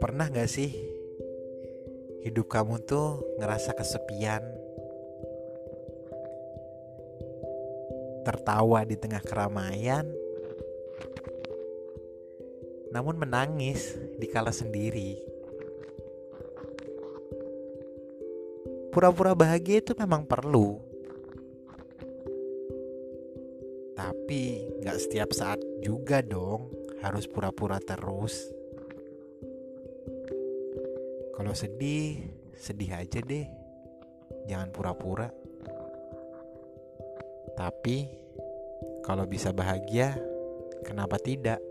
Pernah gak sih hidup kamu tuh ngerasa kesepian? Tertawa di tengah keramaian, namun menangis di kala sendiri. Pura-pura bahagia itu memang perlu, tapi gak setiap saat juga dong harus pura-pura terus. Kalau sedih, sedih aja deh. Jangan pura-pura. Tapi kalau bisa bahagia, kenapa tidak?